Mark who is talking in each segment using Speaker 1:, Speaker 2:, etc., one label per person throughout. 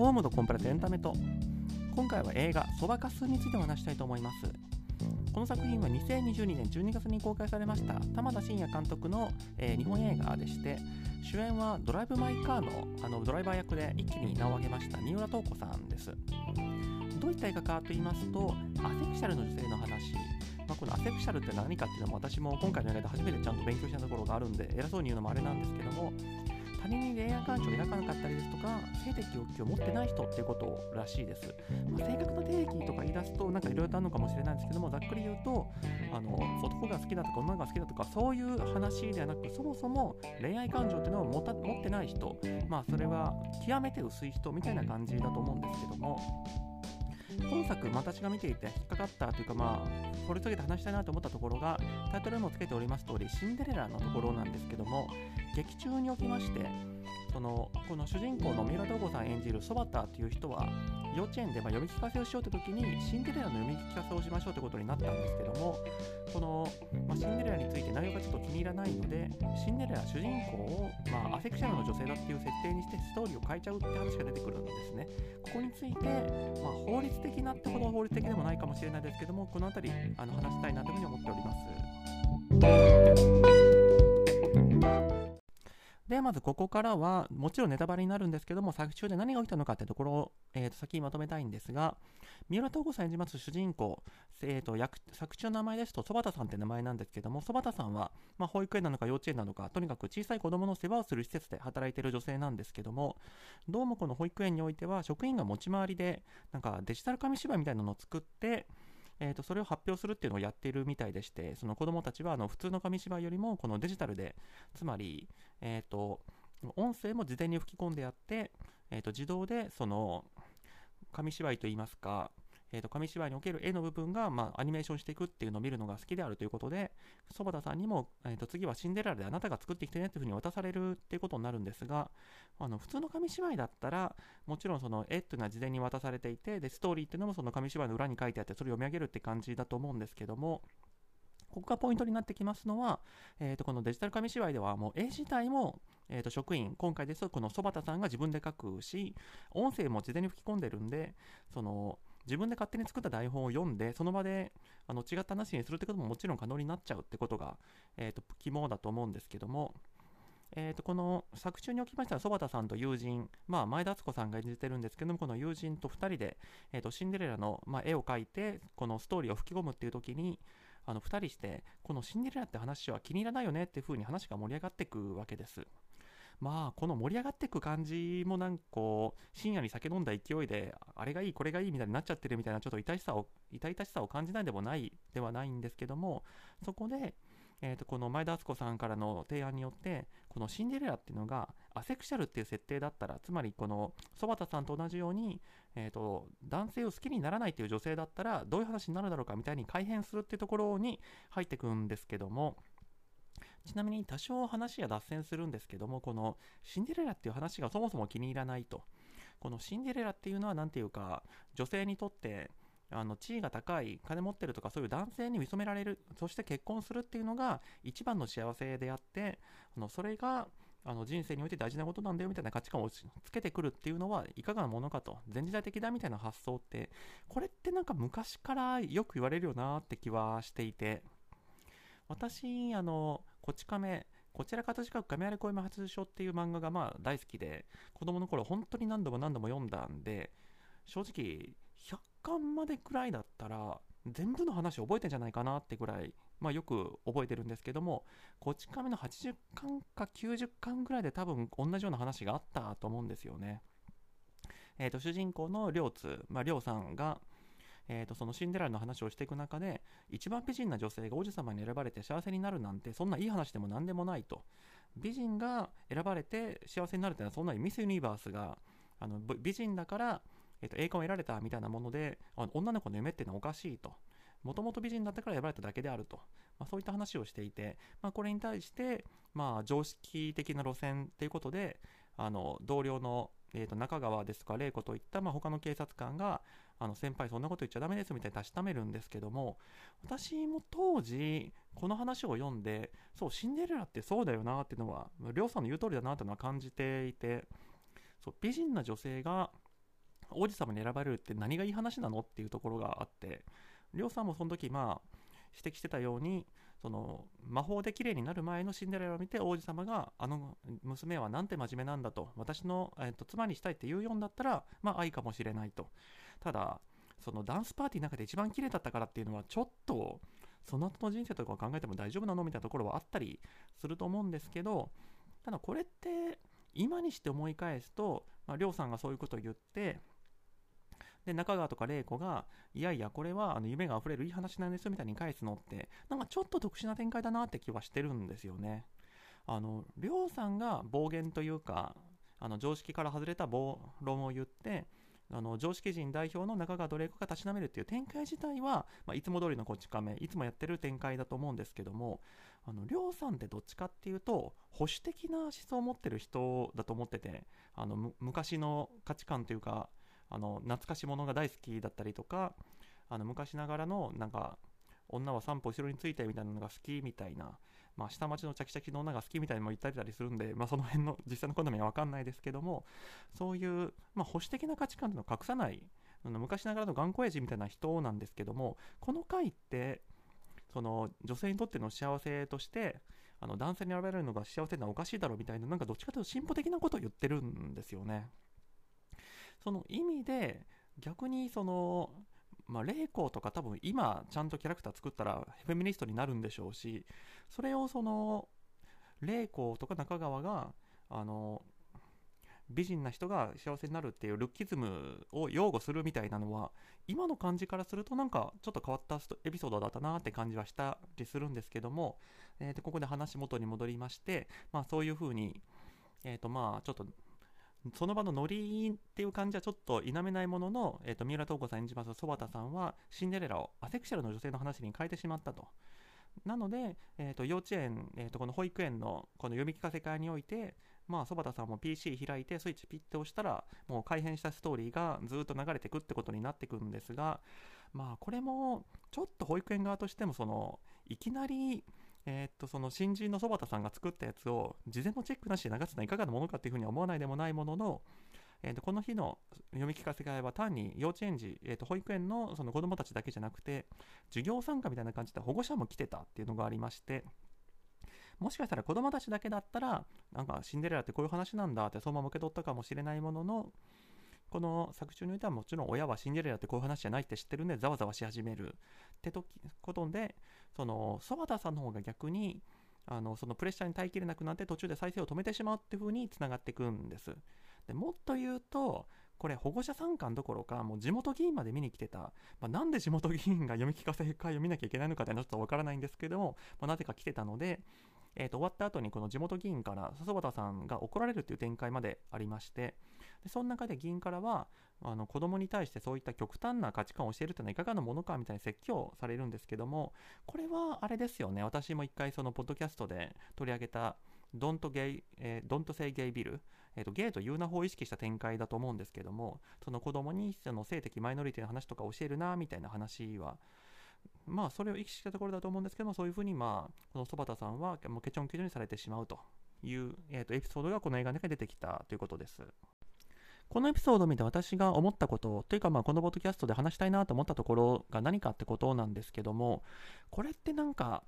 Speaker 1: ホームのコンプラとエンタメと。今回は映画「そばかす」についてお話したいと思います。この作品は2022年12月に公開されました玉田真也監督の、えー、日本映画でして主演はドライブ・マイ・カーのあのドライバー役で一気に名を挙げました三浦透子さんです。どういった映画かと言いますとアセクシャルの女性の話。まあ、このアセクシャルって何かっていうのも私も今回の映画で初めてちゃんと勉強したところがあるんで偉そうに言うのもあれなんですけども他人に恋愛感情を抱かなかったりですとか性的欲求を持ってない人っていうことらしいです、まあ、正確な定義とか言い出すとなんかいろいろとあるのかもしれないんですけどもざっくり言うとあの男が好きだとか女が好きだとかそういう話ではなくそもそも恋愛感情っていうのを持た持ってない人まあそれは極めて薄い人みたいな感じだと思うんですけども今作、私が見ていて引っかかったというか、まあ、掘り下げて話したいなと思ったところが、タイトルにもつけております通り、シンデレラのところなんですけども、劇中におきまして、そのこの主人公の三浦透子さん演じるそばたという人は幼稚園でま読み聞かせをしようという時にシンデレラの読み聞かせをしましょうということになったんですけどもこの、まあ、シンデレラについて内容がちょっと気に入らないのでシンデレラ主人公を、まあ、アセクシャルの女性だっていう設定にしてストーリーを変えちゃうって話が出てくるんですね。ここについて、まあ、法律的なってほど法律的でもないかもしれないですけどもこの辺りあの話したいなというふうに思っております。で、まずここからは、もちろんネタバレになるんですけども、作中で何が起きたのかってところを、えー、と先にまとめたいんですが、三浦透子さん演じます主人公、えーと、作中の名前ですと、そばたさんって名前なんですけども、そばたさんは、まあ、保育園なのか幼稚園なのか、とにかく小さい子供の世話をする施設で働いている女性なんですけども、どうもこの保育園においては、職員が持ち回りで、なんかデジタル紙芝居みたいなのを作って、えー、とそれを発表するっていうのをやってるみたいでして、その子供たちはあの普通の紙芝居よりもこのデジタルで、つまり、えー、と音声も事前に吹き込んでやって、えー、と自動でその紙芝居といいますか、えー、と紙芝居における絵の部分が、まあ、アニメーションしていくっていうのを見るのが好きであるということで、そば田さんにも、えー、と次はシンデレラであなたが作ってきてねっていうふうに渡されるっていうことになるんですが、あの普通の紙芝居だったら、もちろんその絵っていうのは事前に渡されていて、でストーリーっていうのもその紙芝居の裏に書いてあって、それを読み上げるって感じだと思うんですけども、ここがポイントになってきますのは、えー、とこのデジタル紙芝居ではもう絵自体も、えー、と職員、今回ですとこのそばたさんが自分で書くし、音声も事前に吹き込んでるんで、その自分で勝手に作った台本を読んで、その場であの違った話にするってことももちろん可能になっちゃうってことが、えー、と肝だと思うんですけども、えー、とこの作中におきましては、そばたさんと友人、まあ、前田敦子さんが演じてるんですけども、この友人と2人で、えー、とシンデレラの、まあ、絵を描いて、このストーリーを吹き込むっていう時に、あの2人して、このシンデレラって話は気に入らないよねっていう風に話が盛り上がっていくわけです。まあ、この盛り上がっていく感じもなんかこう、深夜に酒飲んだ勢いで、あれがいい、これがいいみたいになっちゃってるみたいな、ちょっと痛々しさを、痛々しさを感じないでもない、ではないんですけども、そこで、えー、とこの前田敦子さんからの提案によってこのシンデレラっていうのがアセクシャルっていう設定だったらつまりこのそばたさんと同じように、えー、と男性を好きにならないっていう女性だったらどういう話になるだろうかみたいに改変するっていうところに入ってくんですけどもちなみに多少話は脱線するんですけどもこのシンデレラっていう話がそもそも気に入らないと。このシンデレラっていうのは何ていうか女性にとってあの地位が高い、金持ってるとかそういう男性に認められる、そして結婚するっていうのが一番の幸せであって、あのそれがあの人生において大事なことなんだよみたいな価値観をつけてくるっていうのはいかがなものかと、前時代的だみたいな発想って、これってなんか昔からよく言われるよなって気はしていて、私、あの、こち亀、こちら葛飾区亀有小山発書っていう漫画がまあ大好きで、子供の頃本当に何度も何度も読んだんで、正直100巻までくらいだったら全部の話覚えてんじゃないかなってぐらい、まあ、よく覚えてるんですけどもこち亀の80巻か90巻ぐらいで多分同じような話があったと思うんですよね。えーと、主人公の両津、まあ、両さんが、えーと、そのシンデレラの話をしていく中で一番美人な女性が王子様に選ばれて幸せになるなんてそんないい話でも何でもないと美人が選ばれて幸せになるってのはそんなにミス・ユニバースがあの美人だからえー、と栄冠を得られたみたいなもので、あの女の子の夢っていうのはおかしいと。もともと美人だったから選ばれただけであると。まあ、そういった話をしていて、まあ、これに対して、まあ、常識的な路線ということで、あの同僚の、えー、と中川ですとか玲子といった、まあ、他の警察官があの先輩そんなこと言っちゃダメですみたいに確かめるんですけども私も当時この話を読んでそうシンデレラってそうだよなっていうのは亮さんの言う通りだなっていうのは感じていてそう美人な女性が王子様に選ばれるって何がいい話なのっていうところがあってりょうさんもその時まあ指摘してたようにその魔法で綺麗になる前のシンデレラを見て王子様があの娘はなんて真面目なんだと私の、えー、と妻にしたいって言うようんだったらまあ愛かもしれないと。ただそのダンスパーティーの中で一番綺麗だったからっていうのはちょっとその後の人生とかを考えても大丈夫なのみたいなところはあったりすると思うんですけどただこれって今にして思い返すと、まあ、りょうさんがそういうことを言ってで中川とか玲子がいやいやこれはあの夢があふれるいい話なんですよみたいに返すのってなんかちょっと特殊な展開だなって気はしてるんですよね。あの亮さんが暴言というかあの常識から外れた暴論を言ってあの常識人代表の中川ドレイクがたしなめるっていう展開自体は、まあ、いつも通りのこっち亀いつもやってる展開だと思うんですけどもあの亮さんってどっちかっていうと保守的な思想を持ってる人だと思っててあの昔の価値観というかあの懐かしものが大好きだったりとかあの昔ながらのなんか女は散歩後ろについてみたいなのが好きみたいな、まあ、下町のチャキチャキの女が好きみたいにも言ったりするんで、まあ、その辺の実際の好みは分かんないですけどもそういう、まあ、保守的な価値観というのを隠さない昔ながらの頑固親父みたいな人なんですけどもこの回ってその女性にとっての幸せとしてあの男性に選ばれるのが幸せなのはおかしいだろうみたいななんかどっちかというと進歩的なことを言ってるんですよね。その意味で逆にそのまあ、霊子とか多分今ちゃんとキャラクター作ったらフェミニストになるんでしょうしそれをその霊子とか中川があの美人な人が幸せになるっていうルッキズムを擁護するみたいなのは今の感じからするとなんかちょっと変わったエピソードだったなって感じはしたりするんですけども、えー、とここで話元に戻りまして、まあ、そういうふうに、えー、とまあちょっとその場のノリっていう感じはちょっと否めないものの、えー、と三浦透子さん演じます曽畑さんはシンデレラをアセクシャルの女性の話に変えてしまったと。なので、えー、と幼稚園、えー、とこの保育園のこの読み聞かせ会において、まあ、曽畑さんも PC 開いてスイッチピッて押したらもう改変したストーリーがずっと流れてくってことになってくるんですがまあこれもちょっと保育園側としてもそのいきなりえー、っとその新人の曽畑さんが作ったやつを事前のチェックなしで流すのはいかがなものかっていうふうには思わないでもないものの、えー、とこの日の読み聞かせ会は単に幼稚園児、えー、と保育園のその子どもたちだけじゃなくて授業参加みたいな感じで保護者も来てたっていうのがありましてもしかしたら子供たちだけだったらなんかシンデレラってこういう話なんだってそのまま受け取ったかもしれないもののこの作中においてはもちろん親はシンデレラってこういう話じゃないって知ってるんでざわざわし始める。ってときことでその曽畑さんの方が逆にあのそのプレッシャーに耐えきれなくなって途中で再生を止めてしまうっていう風につながっていくんです。でもっと言うとこれ保護者参観どころかもう地元議員まで見に来てた、まあ、なんで地元議員が読み聞かせ会を見なきゃいけないのかってのはちょっとわからないんですけども、まあ、なぜか来てたのでえー、と終わった後にこの地元議員から笹畑さんが怒られるという展開までありましてでその中で議員からはあの子供に対してそういった極端な価値観を教えるというのはいかがなものかみたいに説教されるんですけどもこれはあれですよね私も一回そのポッドキャストで取り上げた Don't, gay, えー、Don't say gay bill えーと、ゲイというな法を意識した展開だと思うんですけどもその子供にその性的マイノリティの話とか教えるなみたいな話はまあそれを意識したところだと思うんですけどもそういうふうにまあこの曽畑さんはもうケチョンケチョンにされてしまうという、えとエピソードがこの映画の中で出てきたということです。このエピソードを見て私が思ったことというかまあこのポッドキャストで話したいなと思ったところが何かってことなんですけどもこれってなんか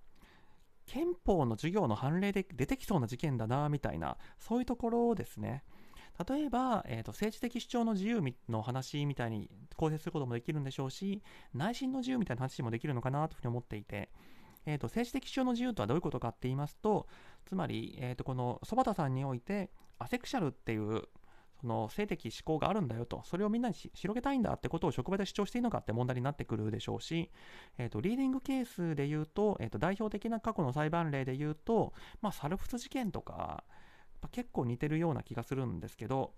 Speaker 1: 憲法の授業の判例で出てきそうな事件だなみたいなそういうところですね。例えば、えーと、政治的主張の自由の話みたいに構成することもできるんでしょうし内心の自由みたいな話もできるのかなというふうに思っていてえーと、政治的主張の自由とはどういうことかって言いますとつまり、えーとこの曽畑さんにおいてアセクシャルっていうその性的思考があるんだよと、それをみんなに広げたいんだってことを職場で主張していいのかって問題になってくるでしょうし、えーと、リーディングケースで言うと、えーと、代表的な過去の裁判例で言うと、まあ、サルフス事件とか、ま、結構似てるような気がするんですけど、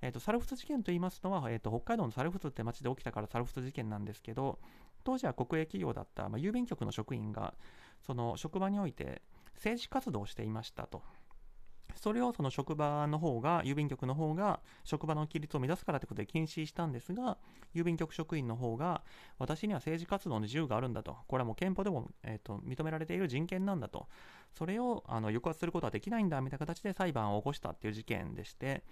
Speaker 1: えーと、サルフス事件と言いますのは、えー、と北海道のサルフスって町で起きたからサルフス事件なんですけど、当時は国営企業だった、まあ、郵便局の職員が、その職場において政治活動をしていましたと。それをその職場の方が、郵便局の方が職場の規律を乱すからということで禁止したんですが、郵便局職員の方が、私には政治活動の自由があるんだと、これはもう憲法でも、えーと、認められている人権なんだと、それをあの抑圧することはできないんだみたいな形で裁判を起こしたっていう事件でして、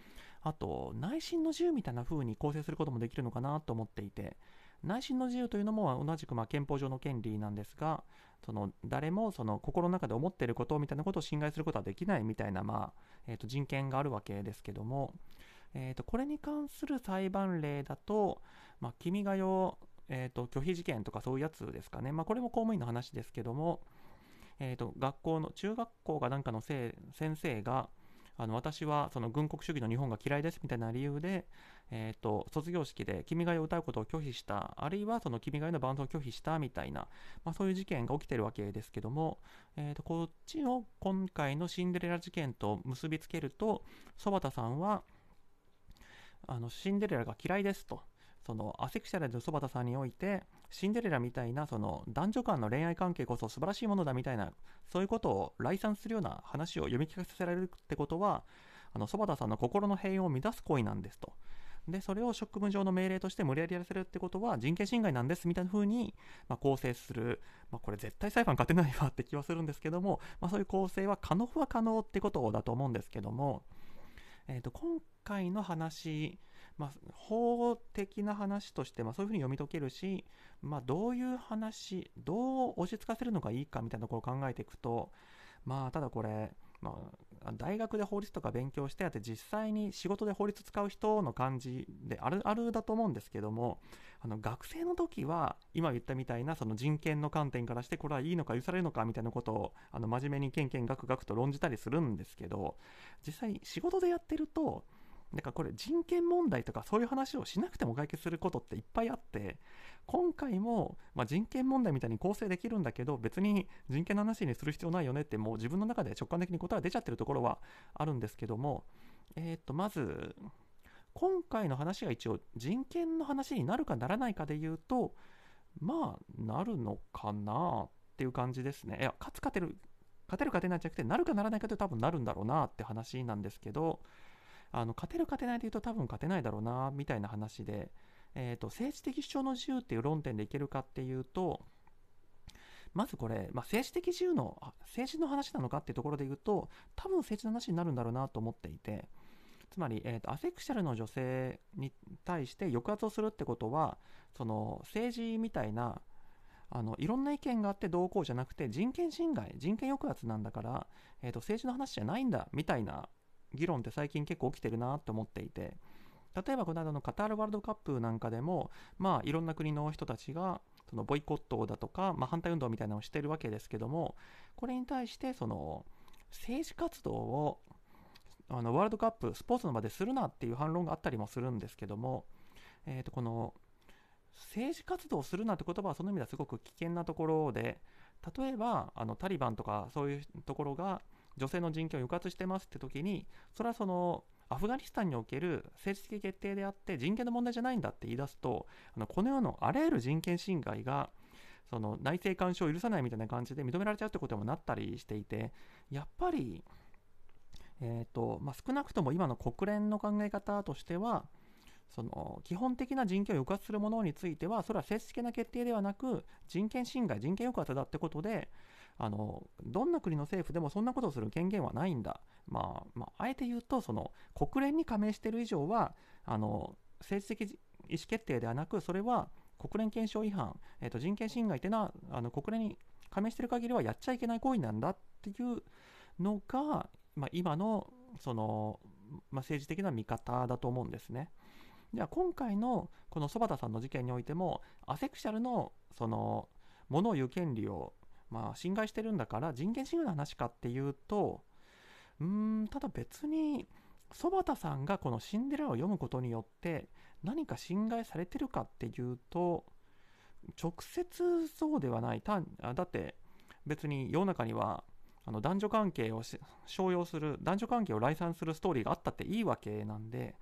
Speaker 1: あと内心の自由みたいな風に構成することもできるのかなと思っていて。内心の自由というのも同じくま憲法上の権利なんですがその誰もその心の中で思っていることみたいなことを侵害することはできないみたいな、まあえー、と人権があるわけですけども、えー、とこれに関する裁判例だと、まあ、君が代、えー、と拒否事件とかそういうやつですかね、まあ、これも公務員の話ですけども、えー、と学校の中学校がなんかのせい先生があの私はその軍国主義の日本が嫌いですみたいな理由で、えーと、卒業式で君が代を歌うことを拒否した、あるいはその君が代の伴奏を拒否したみたいな、まあ、そういう事件が起きてるわけですけども、えーと、こっちを今回のシンデレラ事件と結びつけると、そばたさんはあのシンデレラが嫌いですと。そのアセクシャルで曽畑さんにおいてシンデレラみたいなその男女間の恋愛関係こそ素晴らしいものだみたいなそういうことを来賛するような話を読み聞かせられるってことはあの曽畑さんの心の平穏を乱す行為なんですと。でそれを職務上の命令として無理やりやらせるってことは人権侵害なんですみたいな風に、まあ、構成する、まあ、これ絶対裁判勝てないわって気はするんですけども、まあ、そういう構成は可能は可能ってことだと思うんですけども、えー、と今回の話、まあ、法的な話として、まあ、そういうふうに読み解けるし、まあ、どういう話どう押し付かせるのがいいかみたいなところを考えていくとまあただこれまあ、大学で法律とか勉強してやって実際に仕事で法律使う人の感じであるあるだと思うんですけどもあの学生の時は今言ったみたいなその人権の観点からしてこれはいいのか許されるのかみたいなことをあの真面目にけんけんがくがくと論じたりするんですけど実際仕事でやってるとなんかこれ人権問題とかそういう話をしなくても解決することっていっぱいあって今回も、ま、人権問題みたいに構成できるんだけど別に人権の話にする必要ないよねってもう自分の中で直感的に答えが出ちゃってるところはあるんですけどもえっ、とまず今回の話が一応人権の話になるかならないかで言うとまあなるのかなっていう感じですね。いや勝つ勝てる勝てる勝てないじゃなくてなるかならないかというと多分なるんだろうなって話なんですけどあの勝てる勝てないで言うと多分勝てないだろうなみたいな話で、えーと、政治的主張の自由っていう論点でいけるかっていうとまずこれ、まあ、政治的自由の政治の話なのかっていうところで言うと多分政治の話になるんだろうなと思っていてつまり、えーと、アセクシャルの女性に対して抑圧をするってことはその政治みたいなあのいろんな意見があってどうこうじゃなくて人権侵害人権抑圧なんだから、えーと政治の話じゃないんだみたいな議論って最近結構起きてるなと思っていて例えばこの間のカタールワールドカップなんかでもまあいろんな国の人たちがそのボイコットだとか、まあ、反対運動みたいなのをしてるわけですけどもこれに対してその政治活動をあのワールドカップスポーツの場でするなっていう反論があったりもするんですけども、えー、とこの政治活動をするなって言葉はその意味ではすごく危険なところで例えばあのタリバンとかそういうところが女性の人権を抑圧してますって時にそれはそのアフガニスタンにおける政治的決定であって人権の問題じゃないんだって言い出すとあのこの世のあらゆる人権侵害がその内政干渉を許さないみたいな感じで認められちゃうってことにもなったりしていてやっぱり、えーとまあ、少なくとも今の国連の考え方としてはその基本的な人権を抑圧するものについてはそれは政治的な決定ではなく人権侵害人権抑圧だってことであのどんな国の政府でもそんなことをする権限はないんだ、まあ、まあ、あえて言うとその国連に加盟している以上はあの政治的意思決定ではなくそれは国連憲章違反、えーと、人権侵害というのはあの国連に加盟している限りはやっちゃいけない行為なんだっていうのが、まあ、今のその、まあ、政治的な見方だと思うんですね。じゃあ今回のこの曽畑さんの事件においてもアセクシャルのそのものを言う権利をまあ、侵害してるんだから人権侵害の話かっていうと、うん、ただ別に、曽畑さんがこのシンデレラを読むことによって何か侵害されてるかっていうと、直接そうではない。だって別に世の中にはあの男女関係を商用する、男女関係を来賛するストーリーがあったっていいわけなんで、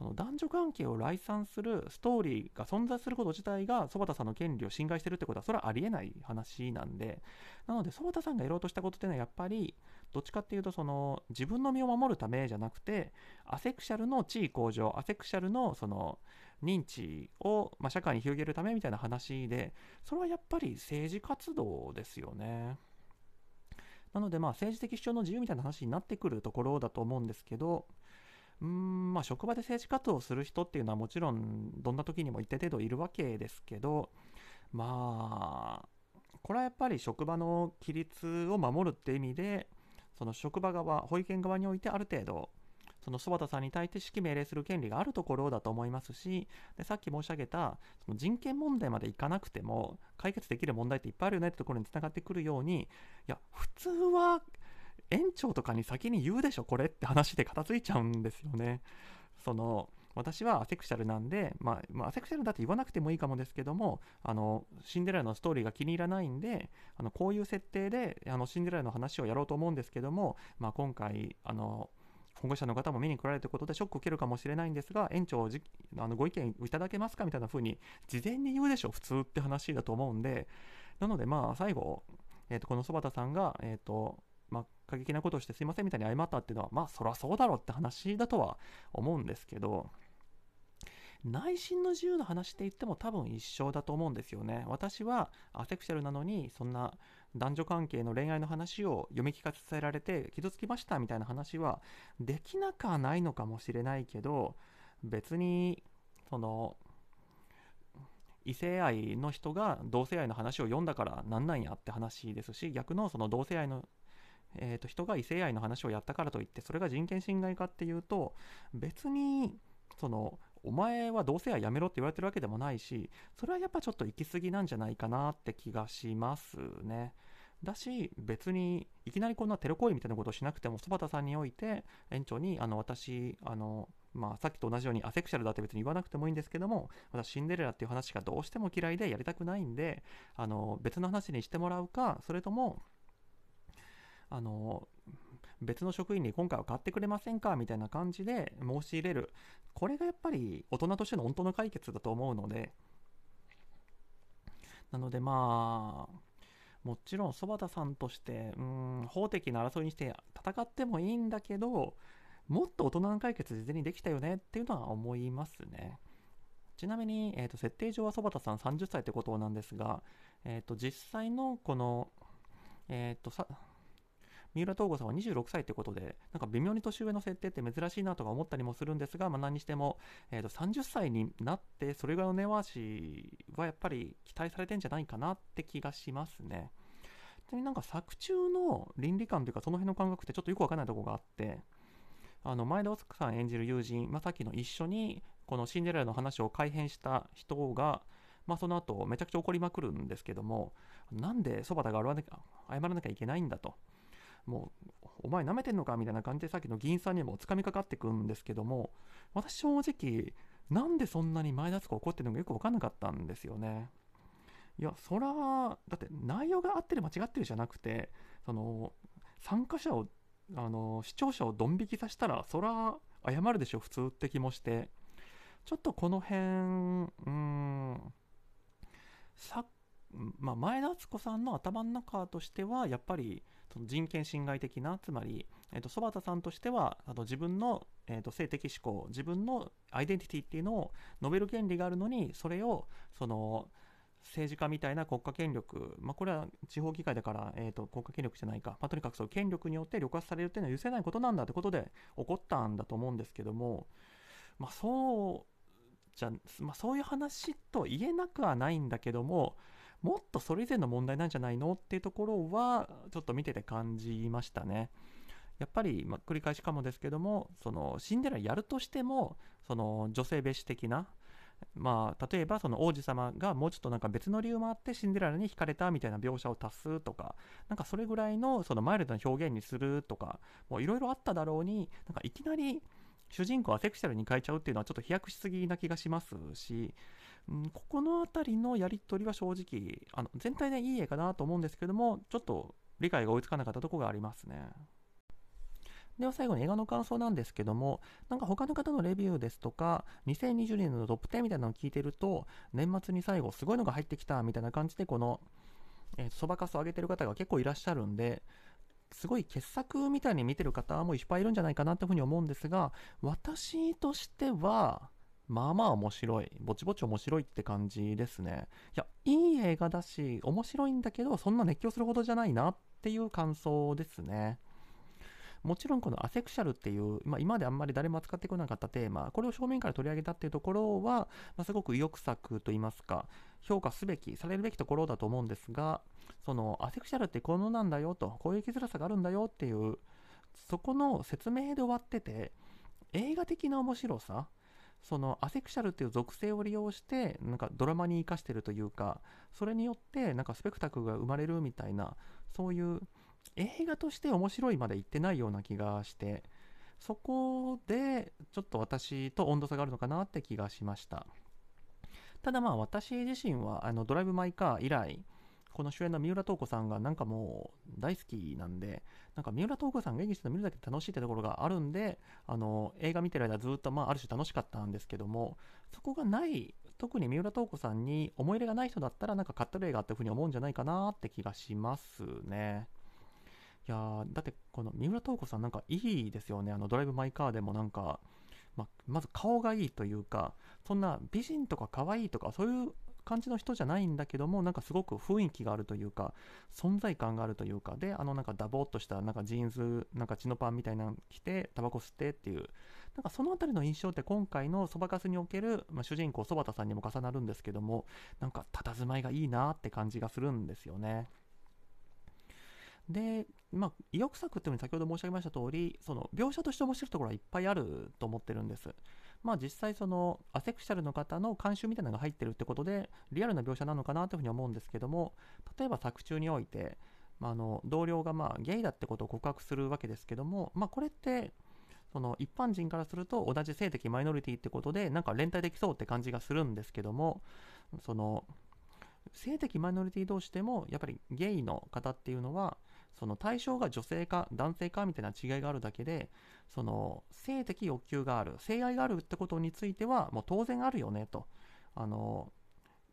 Speaker 1: その男女関係を来賛するストーリーが存在すること自体が曽畑さんの権利を侵害してるってことはそれはありえない話なんでなので曽畑さんがやろうとしたことっていうのはやっぱりどっちかっていうとその自分の身を守るためじゃなくてアセクシャルの地位向上アセクシャルのその認知を、まあ、社会に広げるためみたいな話でそれはやっぱり政治活動ですよね。なのでまあ政治的主張の自由みたいな話になってくるところだと思うんですけどうんまあ、職場で政治活動をする人っていうのはもちろんどんな時にも一定程度いるわけですけどまあこれはやっぱり職場の規律を守るって意味でその職場側保育園側においてある程度その曽田さんに対して指揮命令する権利があるところだと思いますしでさっき申し上げたその人権問題までいかなくても解決できる問題っていっぱいあるよねってところにつながってくるようにいや普通は園長とかに先に言うでしょこれって話で片付いちゃうんですよね。その私はアセクシャルなんで、まあ、まあ、アセクシャルだって言わなくてもいいかもですけども、あの、シンデレラのストーリーが気に入らないんで、あの、こういう設定で、あの、シンデレラの話をやろうと思うんですけども、まあ、今回、あの、保護者の方も見に来られるということでショックを受けるかもしれないんですが、園長じあのご意見いただけますかみたいな風に事前に言うでしょ、普通って話だと思うんで、なのでまあ最後、えー、とこのそば田さんが、えーとまあ、過激なことをしてすいませんみたいに謝ったっていうのは、まあそりゃそうだろうって話だとは思うんですけど、内心の自由の話って言っても多分一緒だと思うんですよね。私はアセクシャルなのにそんな男女関係の恋愛の話を読み聞かせられて傷つきましたみたいな話はできなくはないのかもしれないけど別にその異性愛の人が同性愛の話を読んだからなんなんやって話ですし逆のその同性愛のえー、と人が異性愛の話をやったからといってそれが人権侵害かっていうと別にそのお前は同性愛やめろって言われてるわけでもないしそれはやっぱちょっと行き過ぎなんじゃないかなって気がしますね。だし別にいきなりこんなテロ行為みたいなことをしなくてもそば田さんにおいて園長にあの私あの、まあ、さっきと同じようにアセクシャルだって別に言わなくてもいいんですけども私シンデレラっていう話がどうしても嫌いでやりたくないんであの別の話にしてもらうかそれともあの別の職員に今回は買ってくれませんかみたいな感じで申し入れる。これがやっぱり大人としての本当の解決だと思うので。なのでまあもちろんそば田さんとしてうん法的な争いにして戦ってもいいんだけどもっと大人の解決事前にできたよねっていうのは思いますね。ちなみに、えーと、設定上はそば田さん30歳ってことなんですが、えーと、実際のこの、えーと、さ三浦東吾さんは26歳ってことで、なんか微妙に年上の設定って珍しいなとか思ったりもするんですが、まあ、何にしても、えー、と30歳になって、それぐらいの根回しはやっぱり期待されてんじゃないかなって気がしますね。ちなみになんか作中の倫理観というか、その辺の感覚ってちょっとよくわかんないところがあって、あの前田敦子さん演じる友人、まあ、さきの一緒にこのシンデレラの話を改変した人が、まあ、その後めちゃくちゃ怒りまくるんですけどもなんでそば田が謝らなきゃいけないんだともう、お前舐めてんのかみたいな感じでさっきの議員さんにも掴みかかってくんですけども、私正直、なんでそんなに前田敦子怒ってるのかよく分かんなかったんですよね。いや、そら、だって内容が合ってる間違ってるじゃなくて、その、参加者を、あの、視聴者をドン引きさせたら、そら、謝るでしょ、普通って気もして。ちょっとこの辺、うん、さ、まあ、前田敦子さんの頭の中としては、やっぱり、その人権侵害的なつまり、えーと、そば田さんとしてはあの自分の、えーと、性的思考自分のアイデンティティっていうのを述べる権利があるのにそれをその政治家みたいな国家権力、まあ、これは地方議会だから、えーと、国家権力じゃないか、まあ、とにかくそう権力によって力圧されるっていうのは許せないことなんだってことで起こったんだと思うんですけども、まあ、そうじゃ、まあ、そういう話と言えなくはないんだけどももっとそれ以前の問題なんじゃないの？っていうところはちょっと見てて感じましたね。やっぱり、まあ、繰り返しかもですけどもそのシンデレラやるとしてもその女性蔑視的なまあ、例えばその王子様がもうちょっとなんか別の理由もあってシンデレラに惹かれたみたいな描写を足すとかなんかそれぐらいのそのマイルドな表現にするとかいろいろあっただろうになんかいきなり主人公はセクシャルに変えちゃうっていうのはちょっと飛躍しすぎな気がしますしうん、ここの辺りのやり取りは正直あの全体でいい絵かなと思うんですけどもちょっと理解が追いつかなかったとこがありますね。では最後に映画の感想なんですけども、なんか他の方のレビューですとか、2020年のトップ10みたいなのを聞いてると、年末に最後すごいのが入ってきたみたいな感じで、この、えー、そばかすを上げてる方が結構いらっしゃるんで、すごい傑作みたいに見てる方もいっぱいいるんじゃないかなというふうに思うんですが、私としては、まあまあ面白い。ぼちぼち面白いって感じですね。いや、いい映画だし、面白いんだけど、そんな熱狂するほどじゃないなっていう感想ですね。もちろんこのアセクシャルっていう、まあ、今まであんまり誰も扱ってこなかったテーマこれを正面から取り上げたっていうところは、まあ、すごく意欲作といいますか評価すべきされるべきところだと思うんですがそのアセクシャルってこのなんだよとこういう生きづらさがあるんだよっていうそこの説明で終わってて映画的な面白さそのアセクシャルっていう属性を利用してなんかドラマに生かしてるというかそれによってなんかスペクタクルが生まれるみたいなそういう映画として面白いまで言ってないような気がしてそこでちょっと私と温度差があるのかなって気がしました。ただまあ私自身はあのドライブ・マイ・カー以来この主演の三浦透子さんがなんかもう大好きなんで、なんか三浦透子さんが演技してるの見るだけで楽しいってところがあるんで、あの映画見てる間ずっとまあある種楽しかったんですけども、そこがない、特に三浦透子さんに思い入れがない人だったらなんかカットル映画っていうふうに思うんじゃないかなって気がしますね。いやだってこの三浦透子さんなんかいいですよね。あのドライブ・マイ・カーでもなんか、ままず顔がいいというか、そんな美人とか可愛いとかそういう感じの人じゃないんだけどもなんかすごく雰囲気があるというか存在感があるというかであのなんかダボっとしたなんかジーンズなんか血のパンみたいなの着てタバコ吸ってっていうなんかその辺りの印象って今回のそばかすにおける、まあ、主人公そばたさんにも重なるんですけどもなんか佇まいがいいなって感じがするんですよね。で、まあ、意欲作っていうのに先ほど申し上げました通り、その描写として面白いところはいっぱいあると思ってるんです。まあ実際そのアセクシャルの方の監修みたいなのが入ってるってことでリアルな描写なのかなというふうに思うんですけども例えば作中において、まあ、あの同僚がまあゲイだってことを告白するわけですけども、まあ、これってその一般人からすると同じ性的マイノリティってことでなんか連帯できそうって感じがするんですけどもその性的マイノリティ同士でもやっぱりゲイの方っていうのはその対象が女性か男性かみたいな違いがあるだけでその性的欲求がある性愛があるってことについてはもう当然あるよねと。あの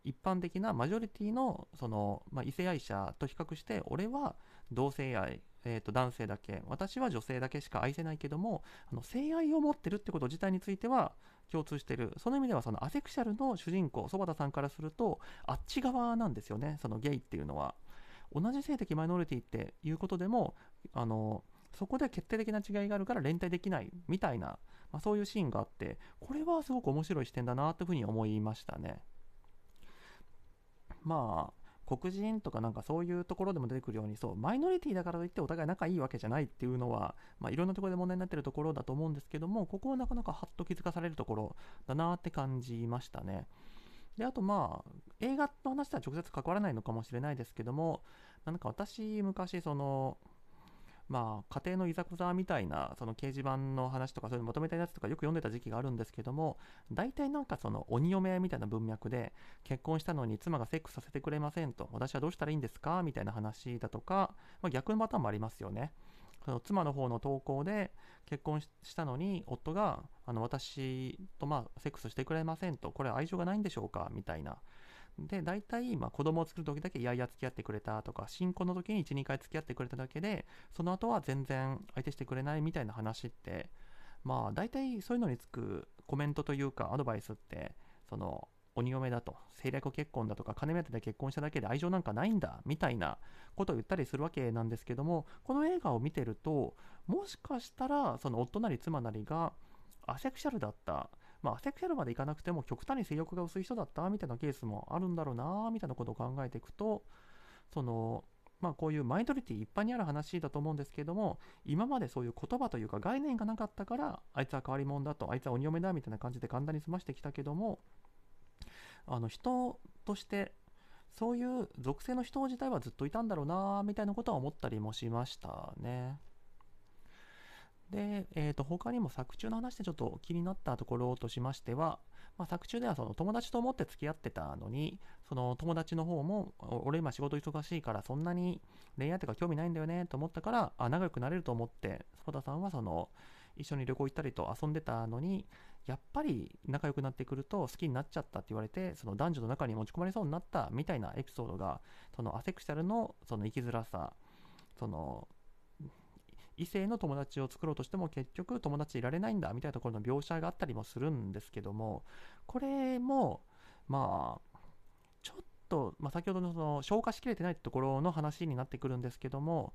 Speaker 1: 一般的なマジョリティのその、まあ、異性愛者と比較して俺は同性愛、えー、と男性だけ私は女性だけしか愛せないけどもあの性愛を持ってるってこと自体については共通してる。その意味ではそのアセクシャルの主人公そば田さんからするとあっち側なんですよね。そのゲイっていうのは。同じ性的マイノリティっていうことでもあのそこで決定的な違いがあるから連帯できないみたいな、まあ、そういうシーンがあってこれはすごく面白い視点だなというふうに思いましたね。まあ黒人とかなんかそういうところでも出てくるようにそうマイノリティだからといってお互い仲いいわけじゃないっていうのは、まあ、いろんなところで問題になってるところだと思うんですけどもここはなかなかハッと気づかされるところだなって感じましたね。であとまあ映画の話とは直接関わらないのかもしれないですけどもなんか私昔そのまあ、家庭のいざこざみたいなその掲示板の話とかそういうのまとめたやつとかよく読んでた時期があるんですけども大体なんかその鬼嫁みたいな文脈で結婚したのに妻がセックスさせてくれませんと私はどうしたらいいんですか？みたいな話だとか、まあ、逆のパターンもありますよね。その妻の方の投稿で結婚したのに夫があの私とまあセックスしてくれませんとこれは愛情がないんでしょうかみたいな。で、大体、まあ、子供を作る時だけいやいや付き合ってくれたとか、新婚の時に1、2回付き合ってくれただけで、その後は全然相手してくれないみたいな話って、まあ、大体そういうのにつくコメントというか、アドバイスって、その、鬼嫁だと、政略結婚だとか、金目当てで結婚しただけで愛情なんかないんだ、みたいなことを言ったりするわけなんですけども、この映画を見てると、もしかしたら、その夫なり妻なりが、アセクシャルだった、まあ、アセクシャルまでいかなくても極端に性欲が薄い人だったみたいなケースもあるんだろうなみたいなことを考えていくとそのまあこういうマイノリティ一般にある話だと思うんですけども今までそういう言葉というか概念がなかったからあいつは変わり者だとあいつは鬼嫁だみたいな感じで簡単に済ましてきたけどもあの人としてそういう属性の人自体はずっといたんだろうなみたいなことは思ったりもしましたね。で、えー、と他にも作中の話でちょっと気になったところとしましては、まあ、作中ではその友達と思って付き合ってたのにその友達の方も俺今仕事忙しいからそんなに恋愛とか興味ないんだよねと思ったからあ仲良くなれると思ってソ田さんはその一緒に旅行行ったりと遊んでたのにやっぱり仲良くなってくると好きになっちゃったって言われてその男女の中に持ち込まれそうになったみたいなエピソードがそのアセクシャルのその生きづらさその異性の友達を作ろうとしても結局友達いられないんだみたいなところの描写があったりもするんですけどもこれもまあちょっと、まあ、先ほどのその消化しきれてないところの話になってくるんですけども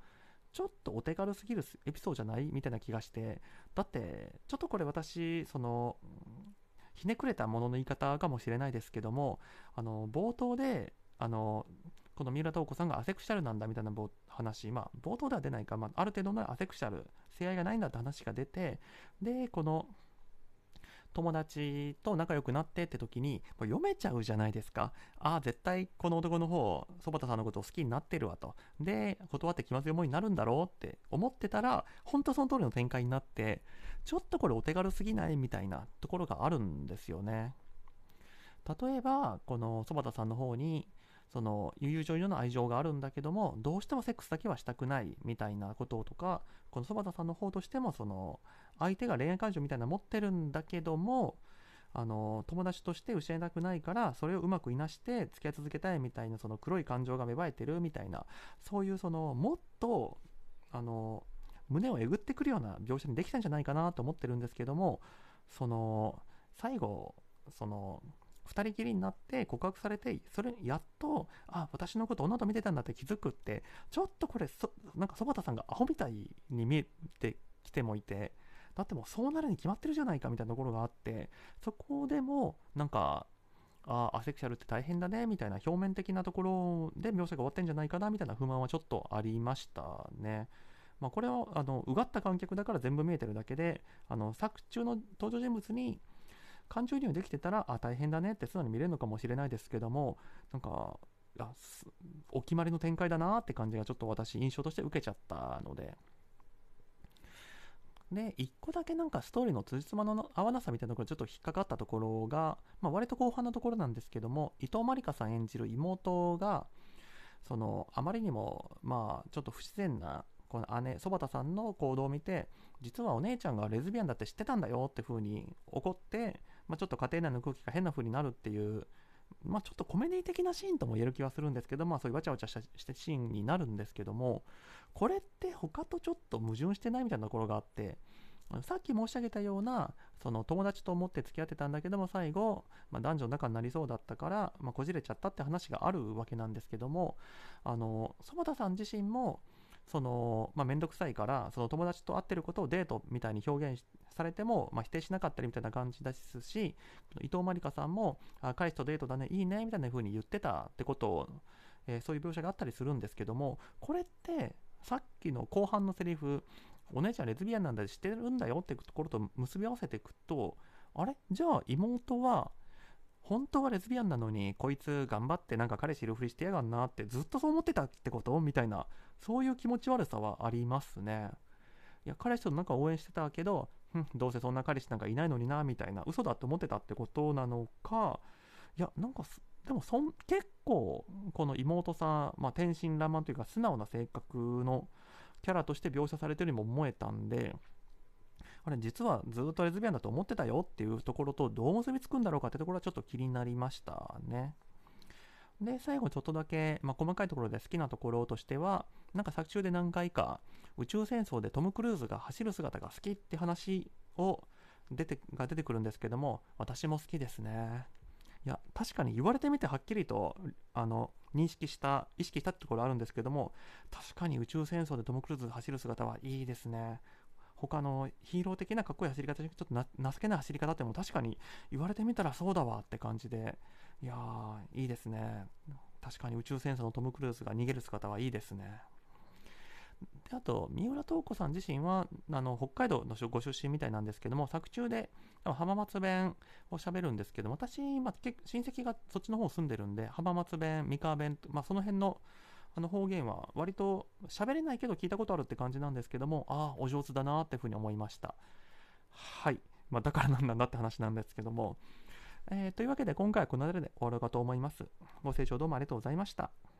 Speaker 1: ちょっとお手軽すぎるエピソードじゃないみたいな気がして。だってちょっとこれ私そのひねくれたものの言い方かもしれないですけどもあの冒頭であのこの三浦透子さんがアセクシャルなんだみたいな話、まあ、冒頭では出ないか、まあ、ある程度のアセクシャル、性愛がないんだって話が出て、で、この友達と仲良くなってって時に読めちゃうじゃないですか。ああ、絶対この男の方、そばたさんのことを好きになってるわと。で、断って気まずい思いになるんだろうって思ってたら、本当その通りの展開になって、ちょっとこれお手軽すぎないみたいなところがあるんですよね。例えば、このそばたさんの方に、その友情の愛情があるんだけどもどうしてもセックスだけはしたくないみたいなこととかこのそば田さんの方としてもその相手が恋愛感情みたいなの持ってるんだけどもあの友達として失いたくないからそれをうまくいなして付き合い続けたいみたいなその黒い感情が芽生えてるみたいなそういうそのもっとあの胸をえぐってくるような描写にできたんじゃないかなと思ってるんですけどもその最後その2人きりになって告白されてそれやっとあ私のこと女と見てたんだって気づくってちょっとこれそなんかそば田さんがアホみたいに見えてきてもいてだってもうそうなるに決まってるじゃないかみたいなところがあってそこでもなんかあアセクシャルって大変だねみたいな表面的なところで描写が終わってんじゃないかなみたいな不満はちょっとありましたね。まあ、これはあのうがった観客だから全部見えてるだけであの作中の登場人物に感情移入できてたらあ大変だねって素直に見れるのかもしれないですけどもなんかお決まりの展開だなって感じがちょっと私印象として受けちゃったので。で、1個だけなんかストーリーの辻褄の合わなさみたいなところちょっと引っかかったところが、まあ、割と後半のところなんですけども、伊藤まりかさん演じる妹が、その、あまりにも、まあ、ちょっと不自然な、この姉、そば田さんの行動を見て、実はお姉ちゃんがレズビアンだって知ってたんだよって風に怒って、まあ、ちょっと家庭内の空気が変な風になるっていう、まあ、ちょっとコメディ的なシーンとも言える気はするんですけど、まあ、そういうわちゃわちゃしたシーンになるんですけども、これって他とちょっと矛盾してないみたいなところがあって、さっき申し上げたような、その友達と思って付き合ってたんだけども、最後、まあ、男女の仲になりそうだったから、まあ、こじれちゃったって話があるわけなんですけども、あの、園田さん自身も、その、まあ、めんどくさいから、その友達と会ってることをデートみたいに表現されても、まあ、否定しなかったりみたいな感じですし、伊藤まりかさんも、あ彼氏とデートだね、いいね、みたいな風に言ってたってことを、えー、そういう描写があったりするんですけども、これって、さっきの後半のセリフ、お姉ちゃんレズビアンなんだ知ってるんだよってところと結び合わせていくと、あれ？じゃあ妹は、本当はレズビアンなのに、こいつ頑張ってなんか彼氏いるふりしてやがんなってずっとそう思ってたってこと？みたいな、そういう気持ち悪さはありますね。いや、彼氏となんか応援してたけど、どうせそんな彼氏なんかいないのにな、みたいな、嘘だって思ってたってことなのか、いや、なんかでもそん結構この妹さん、まあ、天真爛漫というか素直な性格のキャラとして描写されてるにも思えたんであれ実はずっとレズビアンだと思ってたよっていうところとどう結びつくんだろうかってところはちょっと気になりましたね。で、最後ちょっとだけ、まあ、細かいところで好きなところとしては、なんか作中で何回か宇宙戦争でトム・クルーズが走る姿が好きって話を出てが出てくるんですけども、私も好きですね。いや、確かに言われてみてはっきりと、あの、認識した、意識したってところあるんですけども、確かに宇宙戦争でトム・クルーズ走る姿はいいですね。他のヒーロー的なかっこいい走り方ちょっとな情けない走り方っても確かに言われてみたらそうだわって感じで、いやー、いいですね。確かに宇宙戦争のトム・クルーズが逃げる姿はいいですね。であと、三浦透子さん自身はあの北海道のご出身みたいなんですけども、作中で浜松弁をしゃべるんですけど私、まあ、親戚がそっちの方住んでるんで、浜松弁、三河弁、まあ、その辺のあの方言は割と喋れないけど聞いたことあるって感じなんですけども、ああ、お上手だなっていうふうに思いました。はい。まあ、だからなんだって話なんですけども。えー、というわけで今回はこの辺りで終わろうかと思います。ご清聴どうもありがとうございました。